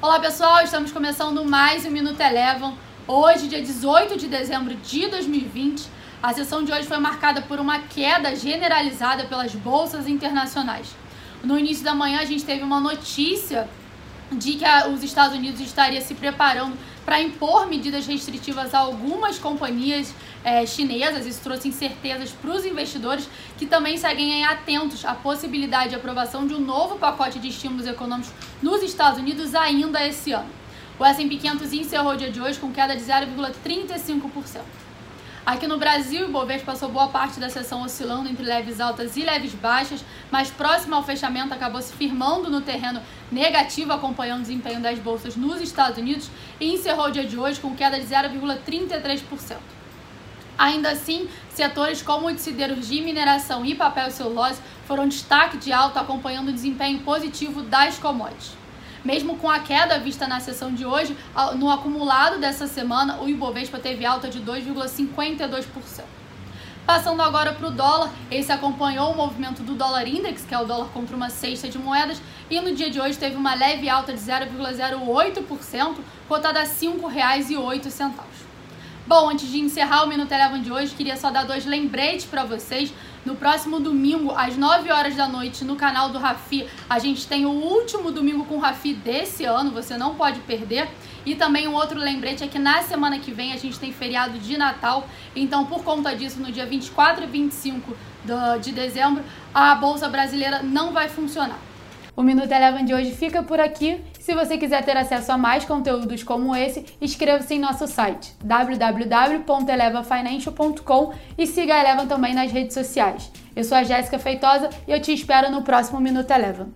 Olá pessoal, estamos começando mais um Minuto Elevam. Hoje, dia 18 de dezembro de 2020, a sessão de hoje foi marcada por uma queda generalizada pelas bolsas internacionais. No início da manhã, a gente teve uma notícia de que os Estados Unidos estaria se preparando para impor medidas restritivas a algumas companhias é, chinesas. Isso trouxe incertezas para os investidores que também seguem atentos à possibilidade de aprovação de um novo pacote de estímulos econômicos nos Estados Unidos ainda esse ano. O S&P 500 encerrou o dia de hoje com queda de 0,35%. Aqui no Brasil, o Ibovespa passou boa parte da sessão oscilando entre leves altas e leves baixas, mas próximo ao fechamento acabou se firmando no terreno negativo, acompanhando o desempenho das bolsas nos Estados Unidos e encerrou o dia de hoje com queda de 0,33%. Ainda assim, setores como tecidos de mineração e papel celulose foram destaque de alta, acompanhando o desempenho positivo das commodities. Mesmo com a queda vista na sessão de hoje, no acumulado dessa semana, o Ibovespa teve alta de 2,52%. Passando agora para o dólar, esse acompanhou o movimento do dólar index, que é o dólar contra uma cesta de moedas, e no dia de hoje teve uma leve alta de 0,08%, cotada a R$ 5,08. Bom, antes de encerrar o Minuto Eleven de hoje, queria só dar dois lembretes para vocês. No próximo domingo, às 9 horas da noite, no canal do Rafi, a gente tem o último domingo com o Rafi desse ano, você não pode perder. E também um outro lembrete é que na semana que vem a gente tem feriado de Natal, então por conta disso, no dia 24 e 25 de dezembro, a Bolsa Brasileira não vai funcionar. O Minuto Eleven de hoje fica por aqui. Se você quiser ter acesso a mais conteúdos como esse, inscreva-se em nosso site www.elevafinancial.com e siga a Eleven também nas redes sociais. Eu sou a Jéssica Feitosa e eu te espero no próximo Minuto Eleven.